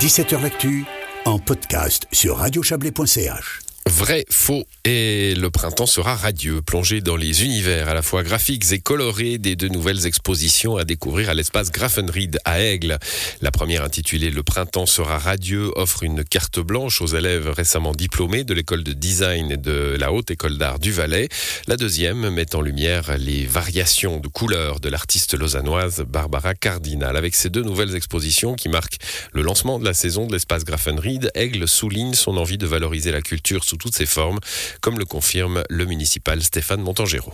17h L'actu en podcast sur radiochablais.ch. Vrai, faux et le printemps sera radieux, plongé dans les univers à la fois graphiques et colorés des deux nouvelles expositions à découvrir à l'espace Grafenried à Aigle. La première intitulée Le printemps sera radieux offre une carte blanche aux élèves récemment diplômés de l'école de design et de la haute école d'art du Valais. La deuxième met en lumière les variations de couleurs de l'artiste lausannoise Barbara Cardinal. Avec ces deux nouvelles expositions qui marquent le lancement de la saison de l'espace Grafenried, Aigle souligne son envie de valoriser la culture sous toutes ses formes, comme le confirme le municipal Stéphane Montangéro.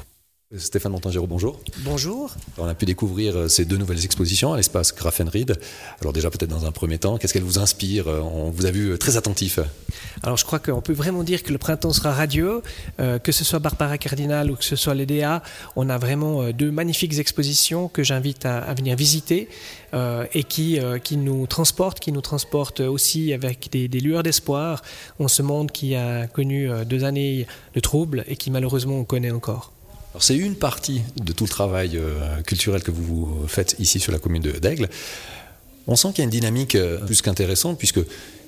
Stéphane Montangéro, bonjour. Bonjour. On a pu découvrir euh, ces deux nouvelles expositions à l'espace Grafenried. Alors déjà peut-être dans un premier temps, qu'est-ce qu'elles vous inspirent? On vous a vu euh, très attentif. Alors je crois qu'on peut vraiment dire que le printemps sera radieux, euh, que ce soit Barbara Cardinal ou que ce soit l'EDA. On a vraiment deux magnifiques expositions que j'invite à, venir visiter et qui, qui nous transportent, qui nous transportent aussi avec des, des lueurs d'espoir. On ce monde qui a connu deux années de troubles et qui malheureusement on connaît encore c'est une partie de tout le travail euh, culturel que vous faites ici sur la commune d'Aigle. On sent qu'il y a une dynamique euh, plus qu'intéressante puisque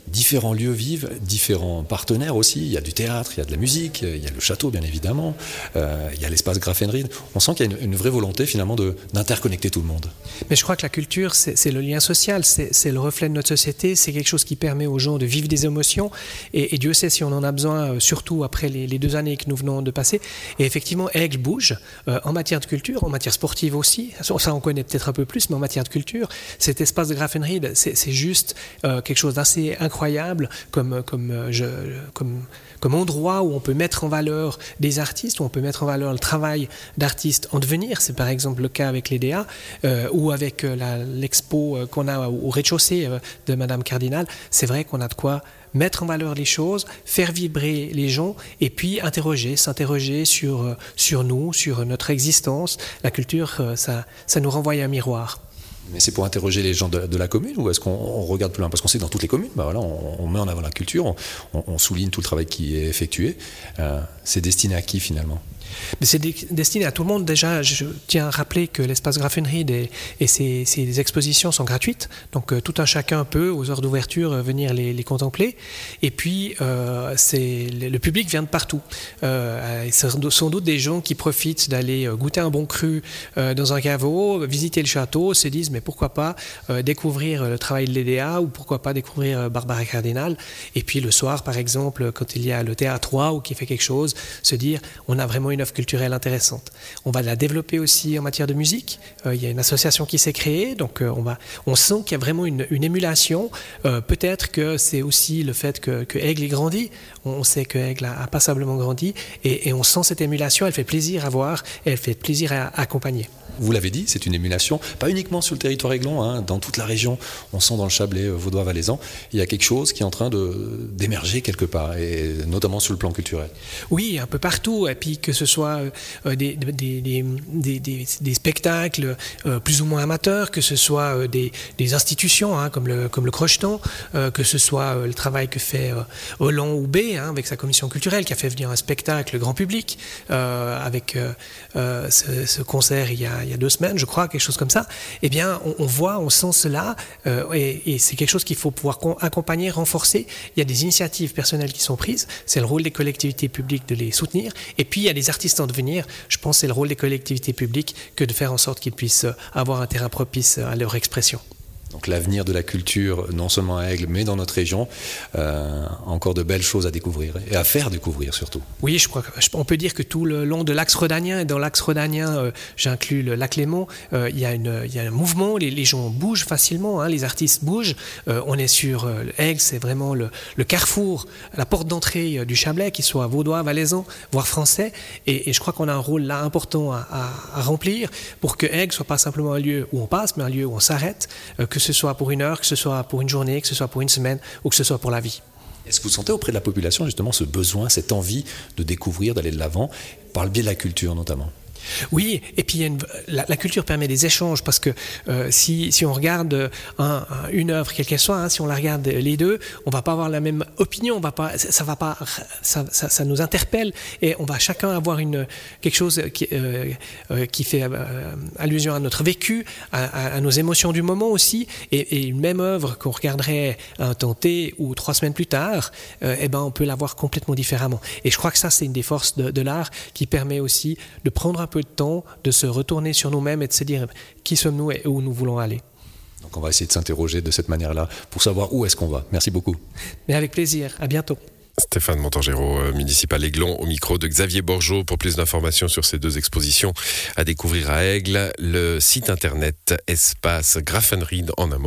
différents lieux vivent, différents partenaires aussi. Il y a du théâtre, il y a de la musique, il y a le château bien évidemment, euh, il y a l'espace Grafenried. On sent qu'il y a une, vraie volonté finalement d'interconnecter tout le monde. Mais je crois que la culture, c'est le lien social, c'est le reflet de notre société, c'est quelque chose qui permet aux gens de vivre des émotions. Et, Dieu sait si on en a besoin, euh, surtout après les, deux années que nous venons de passer. Et effectivement, Aigle bouge euh, en matière de culture, en matière sportive aussi. Ça, on connaît peut-être un peu plus, mais en matière de culture, cet espace de Grafenried, c'est juste quelque chose d'assez incroyable incroyable comme, euh, comme, comme endroit où on peut mettre en valeur des artistes, où on peut mettre en valeur le travail d'artistes en devenir. C'est par exemple le cas avec l'EDA euh, ou avec euh, l'expo qu'on a au rez-de-chaussée de Madame Cardinal. C'est vrai qu'on a de quoi mettre en valeur les choses, faire vibrer les gens et puis interroger, s'interroger sur, sur nous, sur notre existence. La culture, ça, ça nous renvoie un miroir. Mais c'est pour interroger les gens de, la commune ou est-ce qu'on regarde plus loin? Parce qu'on sait que dans toutes les communes, bah on, met en avant la culture, on, souligne tout le travail qui est effectué. Euh, c'est destiné à qui finalement? Mais c'est destiné à tout le monde. Déjà, je tiens à rappeler que l'espace Grafenried et, et ses, expositions sont gratuites. Donc, euh, tout un chacun peut, aux heures d'ouverture, euh, venir les, contempler. Et puis, euh, le public vient de partout. Euh, sans doute des gens qui profitent d'aller goûter un bon cru dans un caveau, visiter le château, se disent, mais pourquoi pas découvrir le travail de l'EDA ou pourquoi pas découvrir Barbara Cardinal. Et puis, le soir, par exemple, quand il y a le théâtre 3 ou qui fait quelque chose, se dire, on a vraiment une culturelle intéressante. On va la développer aussi en matière de musique. Euh, il y a une association qui s'est créée, donc euh, on, va, on sent qu'il y a vraiment une, émulation. Euh, peut-être que c'est aussi le fait que, que Aigle ait grandi. On sait que Aigle a, passablement grandi et, on sent cette émulation. Elle fait plaisir à voir et elle fait plaisir à accompagner vous l'avez dit, c'est une émulation, pas uniquement sur le territoire aiglon, hein, dans toute la région, on sent dans le Chablais, Vaudois, Valaisan, il y a quelque chose qui est en train d'émerger quelque part, et notamment sur le plan culturel. Oui, un peu partout, et puis que ce soit euh, des, des, spectacles euh, plus ou moins amateurs, que ce soit des, institutions hein, comme, le, comme Crocheton, que ce soit le travail que fait Hollande ou B hein, avec sa commission culturelle, qui a fait venir un spectacle grand public, avec ce, ce concert il y a deux semaines, je crois, quelque chose comme ça, eh bien, on, voit, on sent cela, euh, et, c'est quelque chose qu'il faut pouvoir accompagner, renforcer. Il y a des initiatives personnelles qui sont prises, c'est le rôle des collectivités publiques de les soutenir, et puis il y a des artistes en devenir, je pense que c'est le rôle des collectivités publiques que de faire en sorte qu'ils puissent avoir un terrain propice à leur expression. Donc l'avenir de la culture, non seulement à Aigle, mais dans notre région, euh, encore de belles choses à découvrir et à faire découvrir surtout. Oui, je crois qu'on peut dire que tout le long de l'axe rhodanien, et dans l'axe rhodanien, euh, j'inclus le lac Léman, euh, il, y a un mouvement, les, gens bougent facilement, hein, les artistes bougent. on est sur Aigle, c'est vraiment le, carrefour, la porte d'entrée du Chablais, qu'il soit vaudois, valaisan, voire français. Et, je crois qu'on a un rôle là important à, remplir pour que Aigle soit pas simplement un lieu où on passe, mais un lieu où on s'arrête, que ce soit pour une heure, que ce soit pour une journée, que ce soit pour une semaine ou que ce soit pour la vie. Est-ce que vous sentez auprès de la population justement ce besoin, cette envie de découvrir, d'aller de l'avant, par le biais de la culture notamment? Oui, et puis la, culture permet des échanges parce que euh, si, on regarde une œuvre, quelle qu'elle soit, hein, si on la regarde les deux, on va pas avoir la même opinion, on va pas, ça va pas, ça, nous interpelle et on va chacun avoir une quelque chose qui, euh, euh, fait allusion à notre vécu, à, nos émotions du moment aussi, et, une même œuvre qu'on regarderait un temps T ou trois semaines plus tard, eh ben on peut la voir complètement différemment. Et je crois que ça c'est une des forces de, de l'art qui permet aussi de prendre un peu de temps, de se retourner sur nous-mêmes et de se dire qui sommes-nous et où nous voulons aller. Donc on va essayer de s'interroger de cette manière-là pour savoir où est-ce qu'on va. Merci beaucoup. Mais avec plaisir. À bientôt. Stéphane Montangéro, euh, municipal Aiglon, au micro de Xavier Borgeot. Pour plus d'informations sur ces deux expositions à découvrir à Aigle, le site internet espace en un